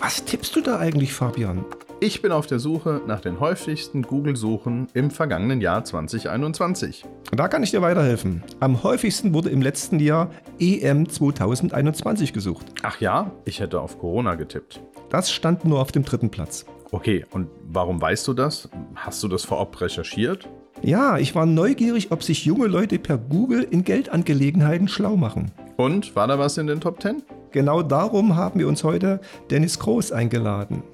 Was tippst du da eigentlich, Fabian? Ich bin auf der Suche nach den häufigsten Google-Suchen im vergangenen Jahr 2021. Da kann ich dir weiterhelfen. Am häufigsten wurde im letzten Jahr EM 2021 gesucht. Ach ja, ich hätte auf Corona getippt. Das stand nur auf dem dritten Platz. Okay, und warum weißt du das? Hast du das vorab recherchiert? Ja, ich war neugierig, ob sich junge Leute per Google in Geldangelegenheiten schlau machen. Und war da was in den Top 10? Genau darum haben wir uns heute Dennis Groß eingeladen.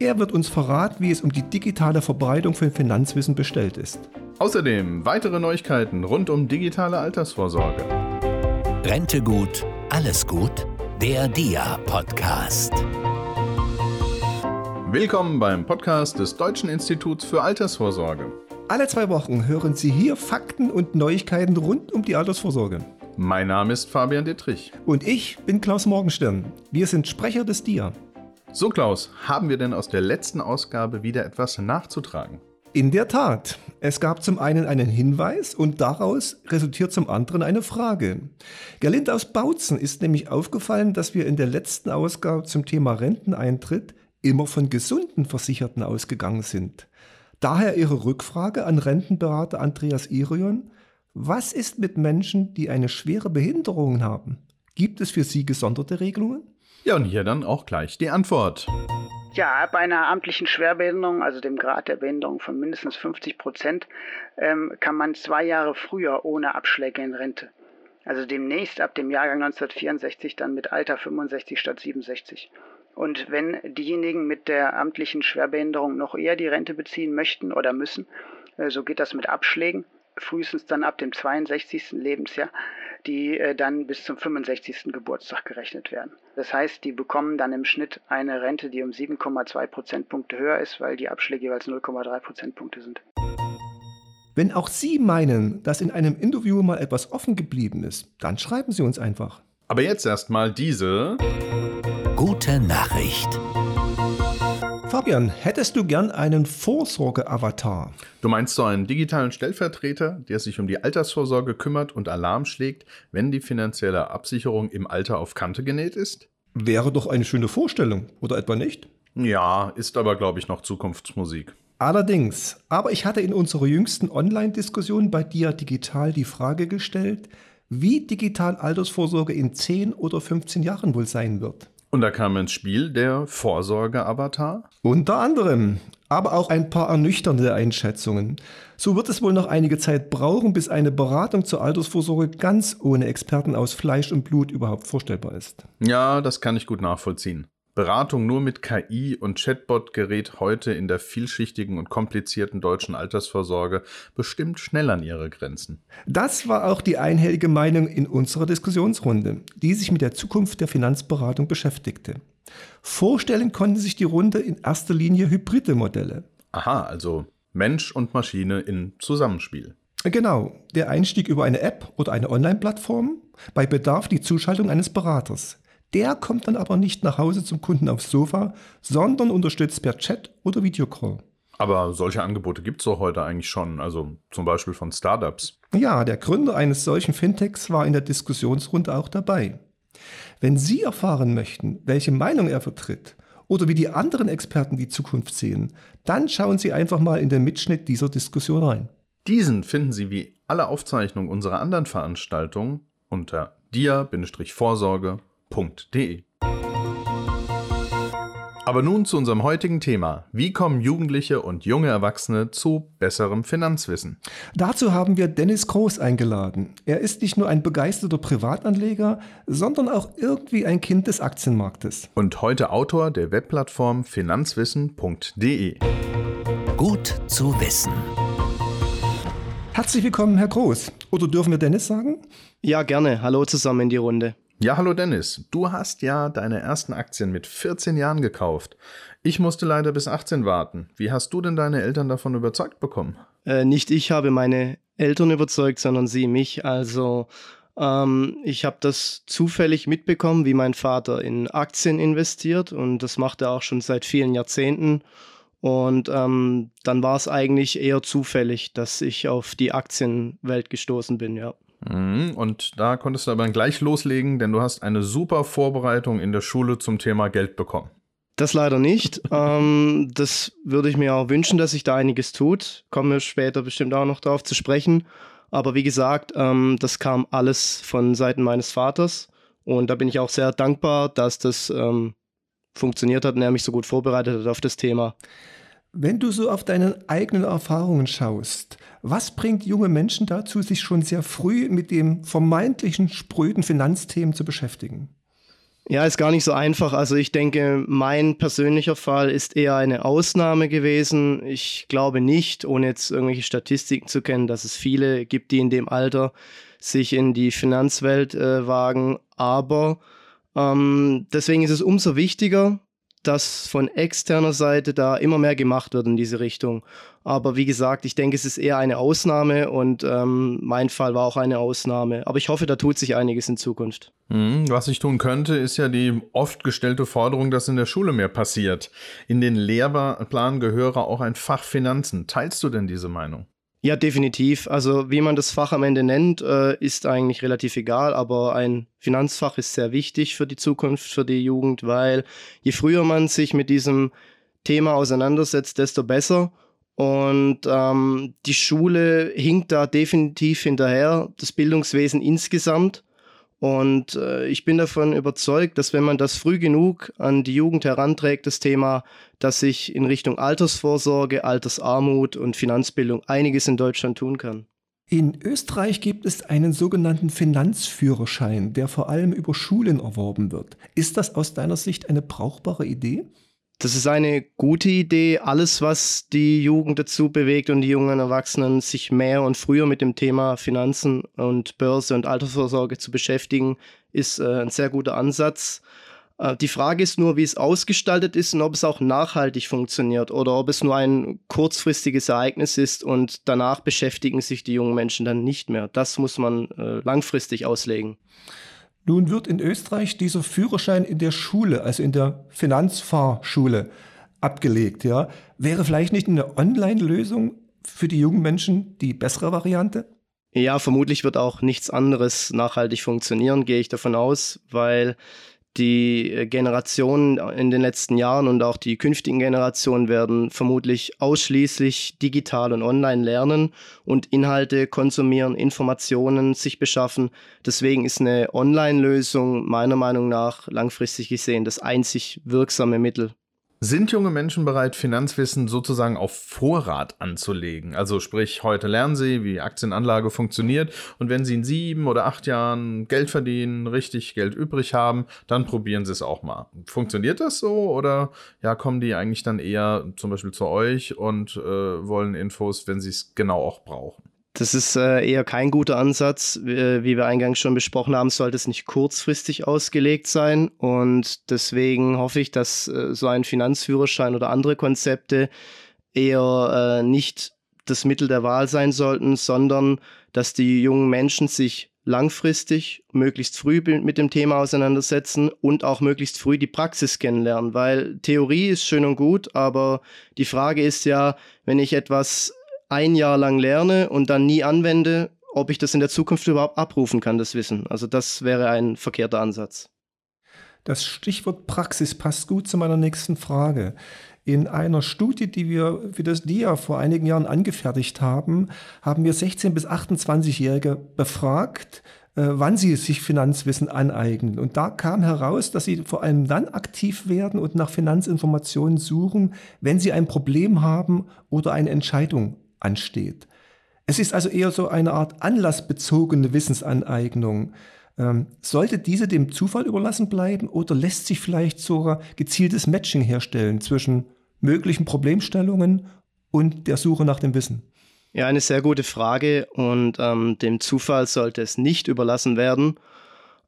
Er wird uns verraten, wie es um die digitale Verbreitung von Finanzwissen bestellt ist. Außerdem weitere Neuigkeiten rund um digitale Altersvorsorge. Rente gut, alles gut. Der DIA-Podcast. Willkommen beim Podcast des Deutschen Instituts für Altersvorsorge. Alle zwei Wochen hören Sie hier Fakten und Neuigkeiten rund um die Altersvorsorge. Mein Name ist Fabian Dittrich. Und ich bin Klaus Morgenstern. Wir sind Sprecher des DIA. So Klaus, haben wir denn aus der letzten Ausgabe wieder etwas nachzutragen? In der Tat. Es gab zum einen einen Hinweis und daraus resultiert zum anderen eine Frage. Gerlind aus Bautzen ist nämlich aufgefallen, dass wir in der letzten Ausgabe zum Thema Renteneintritt immer von gesunden Versicherten ausgegangen sind. Daher Ihre Rückfrage an Rentenberater Andreas Irion. Was ist mit Menschen, die eine schwere Behinderung haben? Gibt es für sie gesonderte Regelungen? Ja, und hier dann auch gleich die Antwort. Ja, bei einer amtlichen Schwerbehinderung, also dem Grad der Behinderung von mindestens 50 Prozent, ähm, kann man zwei Jahre früher ohne Abschläge in Rente. Also demnächst ab dem Jahrgang 1964 dann mit Alter 65 statt 67. Und wenn diejenigen mit der amtlichen Schwerbehinderung noch eher die Rente beziehen möchten oder müssen, äh, so geht das mit Abschlägen, frühestens dann ab dem 62. Lebensjahr, die äh, dann bis zum 65. Geburtstag gerechnet werden. Das heißt, die bekommen dann im Schnitt eine Rente, die um 7,2 Prozentpunkte höher ist, weil die Abschläge jeweils 0,3 Prozentpunkte sind. Wenn auch Sie meinen, dass in einem Interview mal etwas offen geblieben ist, dann schreiben Sie uns einfach. Aber jetzt erstmal diese. Gute Nachricht. Fabian, hättest du gern einen Vorsorge-Avatar? Du meinst so einen digitalen Stellvertreter, der sich um die Altersvorsorge kümmert und Alarm schlägt, wenn die finanzielle Absicherung im Alter auf Kante genäht ist? Wäre doch eine schöne Vorstellung, oder etwa nicht? Ja, ist aber, glaube ich, noch Zukunftsmusik. Allerdings, aber ich hatte in unserer jüngsten Online-Diskussion bei dir digital die Frage gestellt, wie digital Altersvorsorge in 10 oder 15 Jahren wohl sein wird. Und da kam ins Spiel der Vorsorge-Avatar? Unter anderem, aber auch ein paar ernüchternde Einschätzungen. So wird es wohl noch einige Zeit brauchen, bis eine Beratung zur Altersvorsorge ganz ohne Experten aus Fleisch und Blut überhaupt vorstellbar ist. Ja, das kann ich gut nachvollziehen. Beratung nur mit KI und Chatbot gerät heute in der vielschichtigen und komplizierten deutschen Altersvorsorge bestimmt schnell an ihre Grenzen. Das war auch die einhellige Meinung in unserer Diskussionsrunde, die sich mit der Zukunft der Finanzberatung beschäftigte. Vorstellen konnten sich die Runde in erster Linie hybride Modelle. Aha, also Mensch und Maschine in Zusammenspiel. Genau, der Einstieg über eine App oder eine Online-Plattform, bei Bedarf die Zuschaltung eines Beraters. Der kommt dann aber nicht nach Hause zum Kunden aufs Sofa, sondern unterstützt per Chat oder Videocall. Aber solche Angebote gibt es doch heute eigentlich schon, also zum Beispiel von Startups. Ja, der Gründer eines solchen Fintechs war in der Diskussionsrunde auch dabei. Wenn Sie erfahren möchten, welche Meinung er vertritt oder wie die anderen Experten die Zukunft sehen, dann schauen Sie einfach mal in den Mitschnitt dieser Diskussion rein. Diesen finden Sie wie alle Aufzeichnungen unserer anderen Veranstaltungen unter dia-vorsorge.de www.ftf.de. Aber nun zu unserem heutigen Thema. Wie kommen Jugendliche und junge Erwachsene zu besserem Finanzwissen? Dazu haben wir Dennis Groß eingeladen. Er ist nicht nur ein begeisterter Privatanleger, sondern auch irgendwie ein Kind des Aktienmarktes. Und heute Autor der Webplattform finanzwissen.de. Gut zu wissen. Herzlich willkommen, Herr Groß. Oder dürfen wir Dennis sagen? Ja, gerne. Hallo zusammen in die Runde. Ja, hallo Dennis. Du hast ja deine ersten Aktien mit 14 Jahren gekauft. Ich musste leider bis 18 warten. Wie hast du denn deine Eltern davon überzeugt bekommen? Äh, nicht ich habe meine Eltern überzeugt, sondern sie mich. Also ähm, ich habe das zufällig mitbekommen, wie mein Vater in Aktien investiert und das macht er auch schon seit vielen Jahrzehnten. Und ähm, dann war es eigentlich eher zufällig, dass ich auf die Aktienwelt gestoßen bin, ja. Mhm, und da konntest du aber gleich loslegen, denn du hast eine super Vorbereitung in der Schule zum Thema Geld bekommen. Das leider nicht. ähm, das würde ich mir auch wünschen, dass sich da einiges tut. Kommen wir später bestimmt auch noch darauf zu sprechen. Aber wie gesagt, ähm, das kam alles von Seiten meines Vaters. Und da bin ich auch sehr dankbar, dass das ähm, funktioniert hat und er mich so gut vorbereitet hat auf das Thema. Wenn du so auf deine eigenen Erfahrungen schaust, was bringt junge Menschen dazu, sich schon sehr früh mit dem vermeintlichen spröden Finanzthemen zu beschäftigen? Ja, ist gar nicht so einfach. Also ich denke, mein persönlicher Fall ist eher eine Ausnahme gewesen. Ich glaube nicht, ohne jetzt irgendwelche Statistiken zu kennen, dass es viele gibt, die in dem Alter sich in die Finanzwelt äh, wagen. Aber ähm, deswegen ist es umso wichtiger, dass von externer Seite da immer mehr gemacht wird in diese Richtung. Aber wie gesagt, ich denke, es ist eher eine Ausnahme und ähm, mein Fall war auch eine Ausnahme. Aber ich hoffe, da tut sich einiges in Zukunft. Mhm, was ich tun könnte, ist ja die oft gestellte Forderung, dass in der Schule mehr passiert. In den Lehrplan gehöre auch ein Fach Finanzen. Teilst du denn diese Meinung? Ja, definitiv. Also wie man das Fach am Ende nennt, äh, ist eigentlich relativ egal, aber ein Finanzfach ist sehr wichtig für die Zukunft, für die Jugend, weil je früher man sich mit diesem Thema auseinandersetzt, desto besser. Und ähm, die Schule hinkt da definitiv hinterher, das Bildungswesen insgesamt. Und äh, ich bin davon überzeugt, dass wenn man das früh genug an die Jugend heranträgt, das Thema, dass sich in Richtung Altersvorsorge, Altersarmut und Finanzbildung einiges in Deutschland tun kann. In Österreich gibt es einen sogenannten Finanzführerschein, der vor allem über Schulen erworben wird. Ist das aus deiner Sicht eine brauchbare Idee? Das ist eine gute Idee. Alles, was die Jugend dazu bewegt und die jungen Erwachsenen, sich mehr und früher mit dem Thema Finanzen und Börse und Altersvorsorge zu beschäftigen, ist äh, ein sehr guter Ansatz. Äh, die Frage ist nur, wie es ausgestaltet ist und ob es auch nachhaltig funktioniert oder ob es nur ein kurzfristiges Ereignis ist und danach beschäftigen sich die jungen Menschen dann nicht mehr. Das muss man äh, langfristig auslegen. Nun wird in Österreich dieser Führerschein in der Schule, also in der Finanzfahrschule, abgelegt. Ja? Wäre vielleicht nicht eine Online-Lösung für die jungen Menschen die bessere Variante? Ja, vermutlich wird auch nichts anderes nachhaltig funktionieren, gehe ich davon aus, weil die äh, Generationen in den letzten Jahren und auch die künftigen Generationen werden vermutlich ausschließlich digital und online lernen und Inhalte konsumieren, Informationen sich beschaffen. Deswegen ist eine Online-Lösung meiner Meinung nach langfristig gesehen das einzig wirksame Mittel. Sind junge Menschen bereit, Finanzwissen sozusagen auf Vorrat anzulegen? Also sprich, heute lernen sie, wie Aktienanlage funktioniert und wenn sie in sieben oder acht Jahren Geld verdienen, richtig Geld übrig haben, dann probieren sie es auch mal. Funktioniert das so oder ja, kommen die eigentlich dann eher zum Beispiel zu euch und äh, wollen Infos, wenn sie es genau auch brauchen? Das ist äh, eher kein guter Ansatz. Wie, wie wir eingangs schon besprochen haben, sollte es nicht kurzfristig ausgelegt sein. Und deswegen hoffe ich, dass äh, so ein Finanzführerschein oder andere Konzepte eher äh, nicht das Mittel der Wahl sein sollten, sondern dass die jungen Menschen sich langfristig, möglichst früh mit dem Thema auseinandersetzen und auch möglichst früh die Praxis kennenlernen, weil Theorie ist schön und gut, aber die Frage ist ja, wenn ich etwas ein Jahr lang lerne und dann nie anwende, ob ich das in der Zukunft überhaupt abrufen kann, das Wissen. Also das wäre ein verkehrter Ansatz. Das Stichwort Praxis passt gut zu meiner nächsten Frage. In einer Studie, die wir für das DIA vor einigen Jahren angefertigt haben, haben wir 16- bis 28-Jährige befragt, äh, wann sie sich Finanzwissen aneignen. Und da kam heraus, dass sie vor allem dann aktiv werden und nach Finanzinformationen suchen, wenn sie ein Problem haben oder eine Entscheidung ansteht. Es ist also eher so eine Art anlassbezogene Wissensaneignung. Ähm, sollte diese dem Zufall überlassen bleiben oder lässt sich vielleicht sogar gezieltes Matching herstellen zwischen möglichen Problemstellungen und der Suche nach dem Wissen? Ja, eine sehr gute Frage und ähm, dem Zufall sollte es nicht überlassen werden.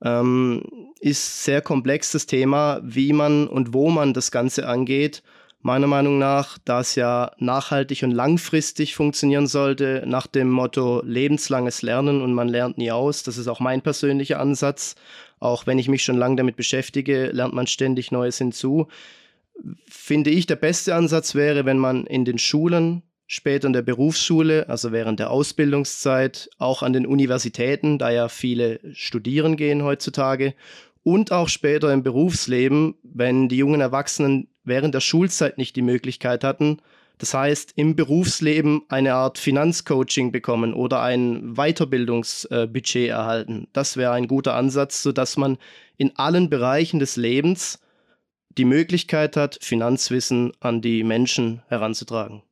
Ähm, ist sehr komplex das Thema, wie man und wo man das Ganze angeht meiner Meinung nach, da es ja nachhaltig und langfristig funktionieren sollte, nach dem Motto lebenslanges Lernen und man lernt nie aus. Das ist auch mein persönlicher Ansatz. Auch wenn ich mich schon lange damit beschäftige, lernt man ständig Neues hinzu. Finde ich, der beste Ansatz wäre, wenn man in den Schulen, später in der Berufsschule, also während der Ausbildungszeit, auch an den Universitäten, da ja viele studieren gehen heutzutage, und auch später im Berufsleben, wenn die jungen Erwachsenen während der Schulzeit nicht die Möglichkeit hatten, das heißt, im Berufsleben eine Art Finanzcoaching bekommen oder ein Weiterbildungsbudget erhalten. Das wäre ein guter Ansatz, sodass man in allen Bereichen des Lebens die Möglichkeit hat, Finanzwissen an die Menschen heranzutragen.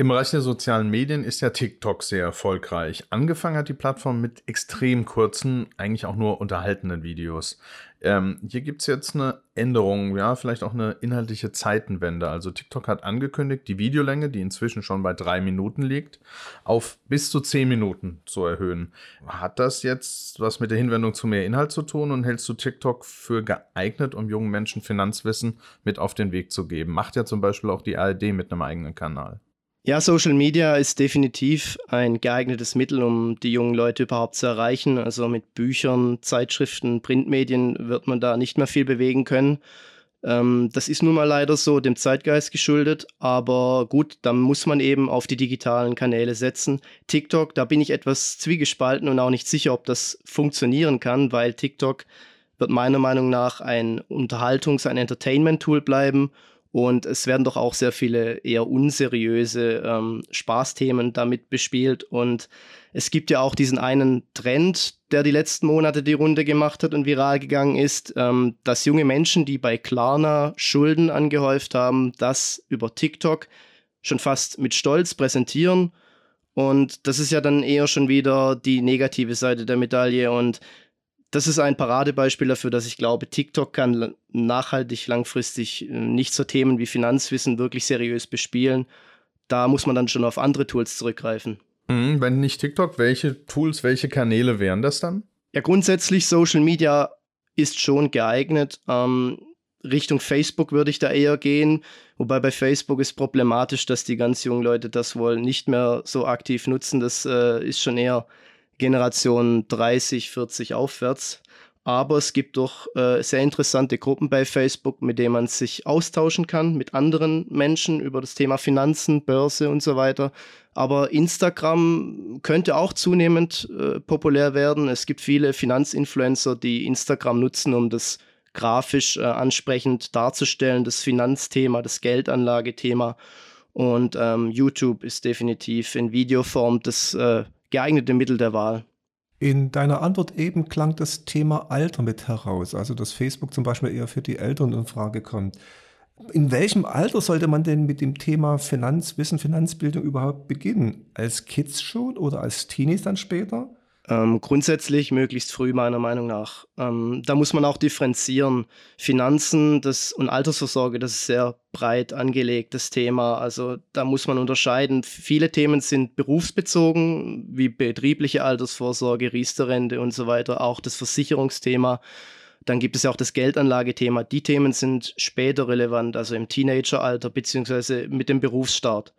Im Bereich der sozialen Medien ist ja TikTok sehr erfolgreich. Angefangen hat die Plattform mit extrem kurzen, eigentlich auch nur unterhaltenen Videos. Ähm, hier gibt es jetzt eine Änderung, ja, vielleicht auch eine inhaltliche Zeitenwende. Also TikTok hat angekündigt, die Videolänge, die inzwischen schon bei drei Minuten liegt, auf bis zu zehn Minuten zu erhöhen. Hat das jetzt was mit der Hinwendung zu mehr Inhalt zu tun und hältst du TikTok für geeignet, um jungen Menschen Finanzwissen mit auf den Weg zu geben? Macht ja zum Beispiel auch die ARD mit einem eigenen Kanal. Ja, Social Media ist definitiv ein geeignetes Mittel, um die jungen Leute überhaupt zu erreichen. Also mit Büchern, Zeitschriften, Printmedien wird man da nicht mehr viel bewegen können. Ähm, das ist nun mal leider so dem Zeitgeist geschuldet, aber gut, da muss man eben auf die digitalen Kanäle setzen. TikTok, da bin ich etwas zwiegespalten und auch nicht sicher, ob das funktionieren kann, weil TikTok wird meiner Meinung nach ein Unterhaltungs-, ein Entertainment-Tool bleiben und es werden doch auch sehr viele eher unseriöse ähm, Spaßthemen damit bespielt. Und es gibt ja auch diesen einen Trend, der die letzten Monate die Runde gemacht hat und viral gegangen ist, ähm, dass junge Menschen, die bei Klarna Schulden angehäuft haben, das über TikTok schon fast mit Stolz präsentieren. Und das ist ja dann eher schon wieder die negative Seite der Medaille. Und das ist ein Paradebeispiel dafür, dass ich glaube, TikTok kann nachhaltig, langfristig äh, nicht so Themen wie Finanzwissen wirklich seriös bespielen. Da muss man dann schon auf andere Tools zurückgreifen. Mhm, wenn nicht TikTok, welche Tools, welche Kanäle wären das dann? Ja, grundsätzlich Social Media ist schon geeignet. Ähm, Richtung Facebook würde ich da eher gehen, wobei bei Facebook ist problematisch, dass die ganz jungen Leute das wohl nicht mehr so aktiv nutzen. Das äh, ist schon eher Generation 30, 40 aufwärts. Aber es gibt doch äh, sehr interessante Gruppen bei Facebook, mit denen man sich austauschen kann mit anderen Menschen über das Thema Finanzen, Börse und so weiter. Aber Instagram könnte auch zunehmend äh, populär werden. Es gibt viele Finanzinfluencer, die Instagram nutzen, um das grafisch äh, ansprechend darzustellen, das Finanzthema, das Geldanlagethema. Und ähm, YouTube ist definitiv in Videoform das äh, geeignete Mittel der Wahl. In deiner Antwort eben klang das Thema Alter mit heraus, also dass Facebook zum Beispiel eher für die Eltern in Frage kommt. In welchem Alter sollte man denn mit dem Thema Finanzwissen, Finanzbildung überhaupt beginnen? Als Kids schon oder als Teenies dann später? Ähm, grundsätzlich möglichst früh, meiner Meinung nach. Ähm, da muss man auch differenzieren. Finanzen das, und Altersvorsorge, das ist sehr breit angelegtes Thema. Also da muss man unterscheiden. Viele Themen sind berufsbezogen, wie betriebliche Altersvorsorge, Riester-Rente und so weiter, auch das Versicherungsthema. Dann gibt es ja auch das Geldanlagethema. Die Themen sind später relevant, also im Teenageralter beziehungsweise mit dem Berufsstart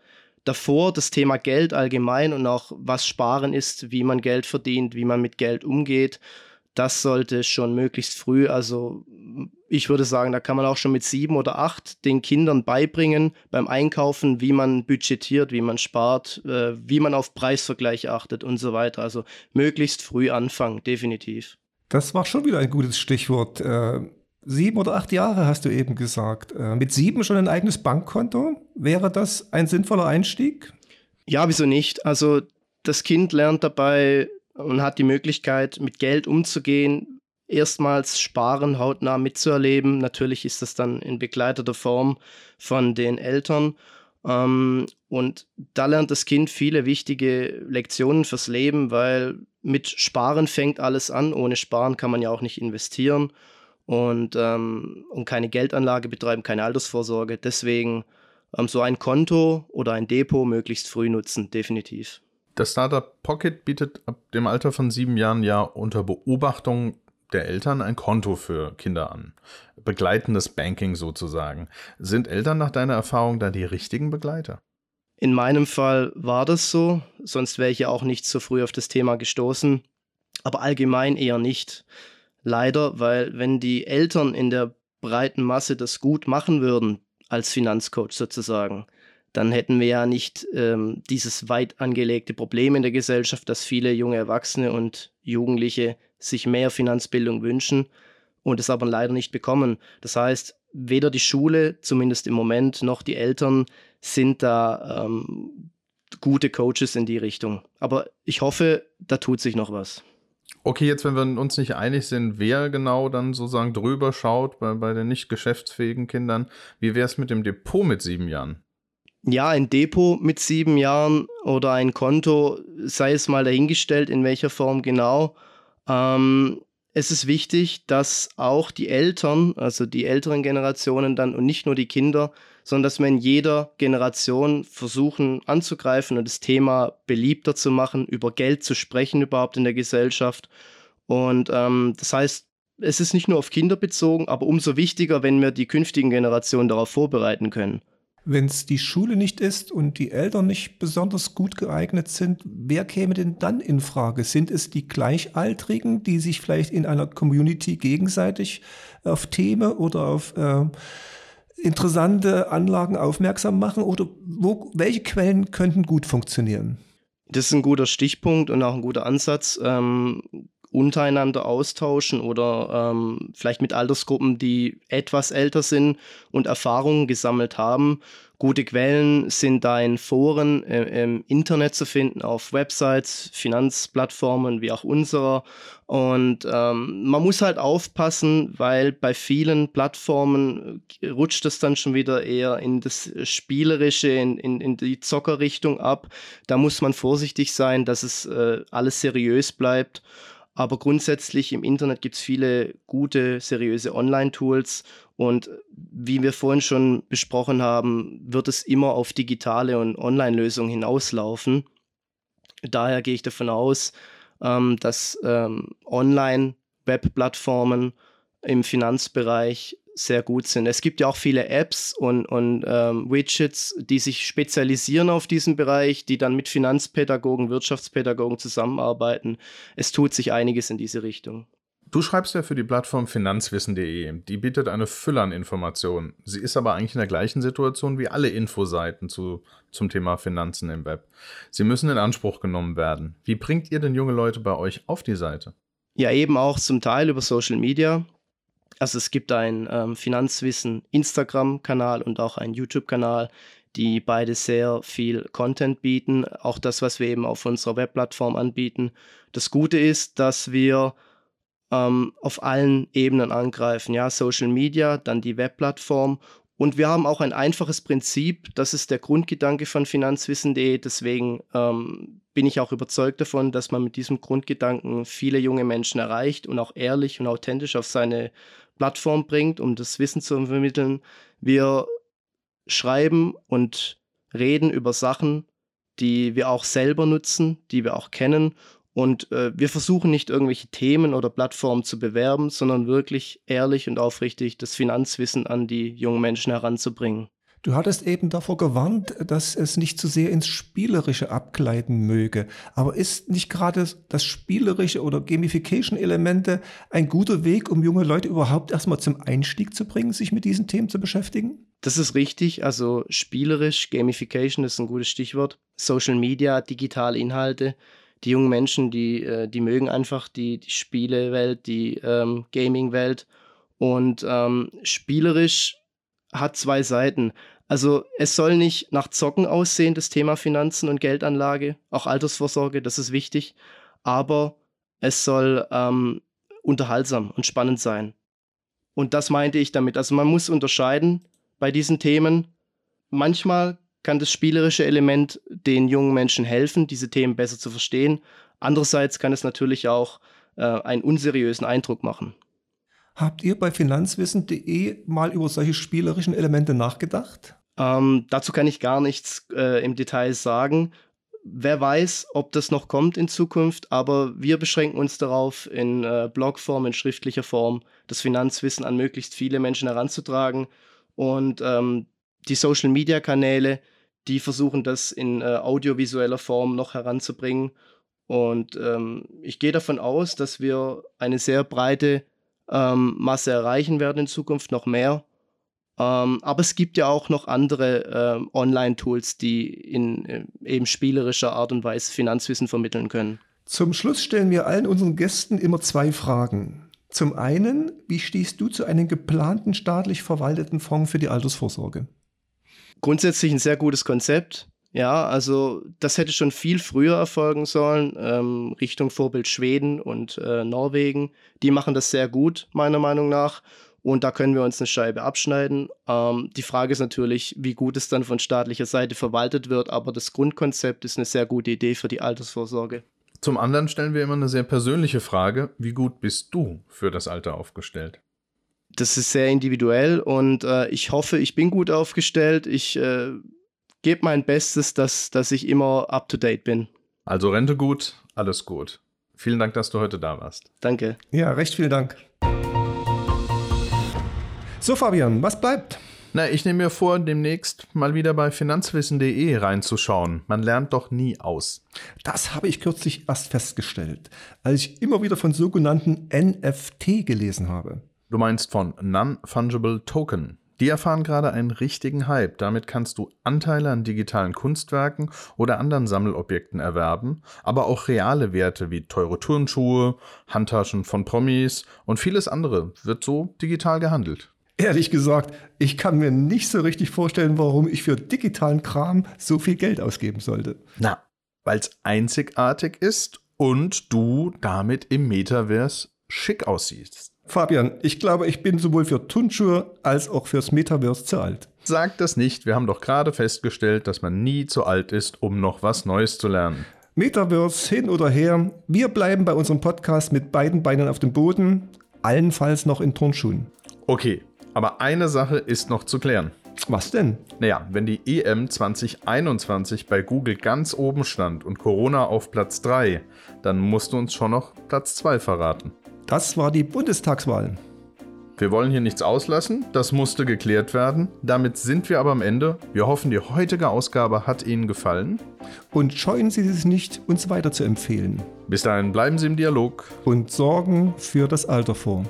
davor das Thema Geld allgemein und auch was Sparen ist, wie man Geld verdient, wie man mit Geld umgeht, das sollte schon möglichst früh, also ich würde sagen, da kann man auch schon mit sieben oder acht den Kindern beibringen beim Einkaufen, wie man budgetiert, wie man spart, äh, wie man auf Preisvergleich achtet und so weiter. Also möglichst früh anfangen, definitiv. Das war schon wieder ein gutes Stichwort. Sieben oder acht Jahre hast du eben gesagt. Äh, mit sieben schon ein eigenes Bankkonto? Wäre das ein sinnvoller Einstieg? Ja, wieso nicht? Also das Kind lernt dabei und hat die Möglichkeit, mit Geld umzugehen, erstmals Sparen hautnah mitzuerleben. Natürlich ist das dann in begleiteter Form von den Eltern. Ähm, und da lernt das Kind viele wichtige Lektionen fürs Leben, weil mit Sparen fängt alles an. Ohne Sparen kann man ja auch nicht investieren und, ähm, und keine Geldanlage betreiben, keine Altersvorsorge. Deswegen ähm, so ein Konto oder ein Depot möglichst früh nutzen, definitiv. Das Startup Pocket bietet ab dem Alter von sieben Jahren ja unter Beobachtung der Eltern ein Konto für Kinder an. Begleitendes Banking sozusagen. Sind Eltern nach deiner Erfahrung da die richtigen Begleiter? In meinem Fall war das so, sonst wäre ich ja auch nicht so früh auf das Thema gestoßen, aber allgemein eher nicht. Leider, weil wenn die Eltern in der breiten Masse das gut machen würden, als Finanzcoach sozusagen, dann hätten wir ja nicht ähm, dieses weit angelegte Problem in der Gesellschaft, dass viele junge Erwachsene und Jugendliche sich mehr Finanzbildung wünschen und es aber leider nicht bekommen. Das heißt, weder die Schule, zumindest im Moment, noch die Eltern sind da ähm, gute Coaches in die Richtung. Aber ich hoffe, da tut sich noch was. Okay, jetzt, wenn wir uns nicht einig sind, wer genau dann sozusagen drüber schaut bei, bei den nicht geschäftsfähigen Kindern, wie wäre es mit dem Depot mit sieben Jahren? Ja, ein Depot mit sieben Jahren oder ein Konto, sei es mal dahingestellt, in welcher Form genau. Ähm, es ist wichtig, dass auch die Eltern, also die älteren Generationen dann und nicht nur die Kinder, sondern dass wir in jeder Generation versuchen anzugreifen und das Thema beliebter zu machen, über Geld zu sprechen überhaupt in der Gesellschaft. Und ähm, das heißt, es ist nicht nur auf Kinder bezogen, aber umso wichtiger, wenn wir die künftigen Generationen darauf vorbereiten können. Wenn es die Schule nicht ist und die Eltern nicht besonders gut geeignet sind, wer käme denn dann in Frage? Sind es die Gleichaltrigen, die sich vielleicht in einer Community gegenseitig auf Themen oder auf äh, interessante Anlagen aufmerksam machen? Oder wo, welche Quellen könnten gut funktionieren? Das ist ein guter Stichpunkt und auch ein guter Ansatz. Ähm, untereinander austauschen oder ähm, vielleicht mit Altersgruppen, die etwas älter sind und Erfahrungen gesammelt haben. Gute Quellen sind da in Foren äh, im Internet zu finden, auf Websites, Finanzplattformen wie auch unserer. Und ähm, man muss halt aufpassen, weil bei vielen Plattformen äh, rutscht es dann schon wieder eher in das Spielerische, in, in, in die Zockerrichtung ab. Da muss man vorsichtig sein, dass es äh, alles seriös bleibt. Aber grundsätzlich im Internet gibt es viele gute, seriöse Online-Tools. Und wie wir vorhin schon besprochen haben, wird es immer auf digitale und Online-Lösungen hinauslaufen. Daher gehe ich davon aus, ähm, dass ähm, Online-Web-Plattformen im Finanzbereich sehr gut sind. Es gibt ja auch viele Apps und, und ähm, Widgets, die sich spezialisieren auf diesen Bereich, die dann mit Finanzpädagogen, Wirtschaftspädagogen zusammenarbeiten. Es tut sich einiges in diese Richtung. Du schreibst ja für die Plattform finanzwissen.de. Die bietet eine Fülle an Informationen. Sie ist aber eigentlich in der gleichen Situation wie alle Infoseiten zu, zum Thema Finanzen im Web. Sie müssen in Anspruch genommen werden. Wie bringt ihr denn junge Leute bei euch auf die Seite? Ja, eben auch zum Teil über Social Media. Also es gibt einen ähm, Finanzwissen Instagram-Kanal und auch einen YouTube-Kanal, die beide sehr viel Content bieten. Auch das, was wir eben auf unserer Webplattform anbieten. Das Gute ist, dass wir ähm, auf allen Ebenen angreifen. Ja, Social Media, dann die Webplattform und wir haben auch ein einfaches Prinzip, das ist der Grundgedanke von finanzwissen.de. Deswegen ähm, bin ich auch überzeugt davon, dass man mit diesem Grundgedanken viele junge Menschen erreicht und auch ehrlich und authentisch auf seine Plattform bringt, um das Wissen zu vermitteln. Wir schreiben und reden über Sachen, die wir auch selber nutzen, die wir auch kennen. Und äh, wir versuchen nicht irgendwelche Themen oder Plattformen zu bewerben, sondern wirklich ehrlich und aufrichtig das Finanzwissen an die jungen Menschen heranzubringen. Du hattest eben davor gewarnt, dass es nicht zu sehr ins Spielerische abgleiten möge. Aber ist nicht gerade das Spielerische oder Gamification-Elemente ein guter Weg, um junge Leute überhaupt erstmal zum Einstieg zu bringen, sich mit diesen Themen zu beschäftigen? Das ist richtig. Also spielerisch, Gamification ist ein gutes Stichwort. Social Media, digitale Inhalte. Die jungen Menschen, die, äh, die mögen einfach die, die Spielewelt, die ähm, Gaming-Welt. Und ähm, spielerisch hat zwei Seiten. Also es soll nicht nach Zocken aussehen, das Thema Finanzen und Geldanlage, auch Altersvorsorge, das ist wichtig, aber es soll ähm, unterhaltsam und spannend sein. Und das meinte ich damit. Also man muss unterscheiden bei diesen Themen. Manchmal kann das spielerische Element den jungen Menschen helfen, diese Themen besser zu verstehen. Andererseits kann es natürlich auch äh, einen unseriösen Eindruck machen. Habt ihr bei finanzwissen.de mal über solche spielerischen Elemente nachgedacht? Ähm, dazu kann ich gar nichts äh, im Detail sagen. Wer weiß, ob das noch kommt in Zukunft, aber wir beschränken uns darauf, in äh, Blogform, in schriftlicher Form das Finanzwissen an möglichst viele Menschen heranzutragen. Und ähm, die Social-Media-Kanäle, die versuchen das in äh, audiovisueller Form noch heranzubringen. Und ähm, ich gehe davon aus, dass wir eine sehr breite ähm, Masse erreichen werden in Zukunft, noch mehr. Ähm, aber es gibt ja auch noch andere äh, Online-Tools, die in äh, eben spielerischer Art und Weise Finanzwissen vermitteln können. Zum Schluss stellen wir allen unseren Gästen immer zwei Fragen. Zum einen, wie stehst du zu einem geplanten staatlich verwalteten Fonds für die Altersvorsorge? Grundsätzlich ein sehr gutes Konzept. Ja, also das hätte schon viel früher erfolgen sollen, ähm, Richtung Vorbild Schweden und äh, Norwegen. Die machen das sehr gut, meiner Meinung nach. Und da können wir uns eine Scheibe abschneiden. Ähm, die Frage ist natürlich, wie gut es dann von staatlicher Seite verwaltet wird, aber das Grundkonzept ist eine sehr gute Idee für die Altersvorsorge. Zum anderen stellen wir immer eine sehr persönliche Frage, wie gut bist du für das Alter aufgestellt? Das ist sehr individuell und äh, ich hoffe, ich bin gut aufgestellt. Ich äh, gebe mein Bestes, dass, dass ich immer up-to-date bin. Also Rente gut, alles gut. Vielen Dank, dass du heute da warst. Danke. Ja, recht vielen Dank. So, Fabian, was bleibt? Na, ich nehme mir vor, demnächst mal wieder bei finanzwissen.de reinzuschauen. Man lernt doch nie aus. Das habe ich kürzlich erst festgestellt, als ich immer wieder von sogenannten NFT gelesen habe. Du meinst von Non-Fungible Token. Die erfahren gerade einen richtigen Hype. Damit kannst du Anteile an digitalen Kunstwerken oder anderen Sammelobjekten erwerben, aber auch reale Werte wie teure Turnschuhe, Handtaschen von Promis und vieles andere wird so digital gehandelt. Ehrlich gesagt, ich kann mir nicht so richtig vorstellen, warum ich für digitalen Kram so viel Geld ausgeben sollte. Na, weil es einzigartig ist und du damit im Metaverse schick aussiehst. Fabian, ich glaube, ich bin sowohl für Turnschuhe als auch fürs Metaverse zu alt. Sag das nicht, wir haben doch gerade festgestellt, dass man nie zu alt ist, um noch was Neues zu lernen. Metaverse hin oder her, wir bleiben bei unserem Podcast mit beiden Beinen auf dem Boden, allenfalls noch in Turnschuhen. Okay, aber eine Sache ist noch zu klären. Was denn? Naja, wenn die EM 2021 bei Google ganz oben stand und Corona auf Platz 3, dann musst du uns schon noch Platz 2 verraten. Das war die Bundestagswahl. Wir wollen hier nichts auslassen, das musste geklärt werden. Damit sind wir aber am Ende. Wir hoffen, die heutige Ausgabe hat Ihnen gefallen. Und scheuen Sie es nicht, uns weiter zu empfehlen. Bis dahin bleiben Sie im Dialog. Und sorgen für das Alter vor.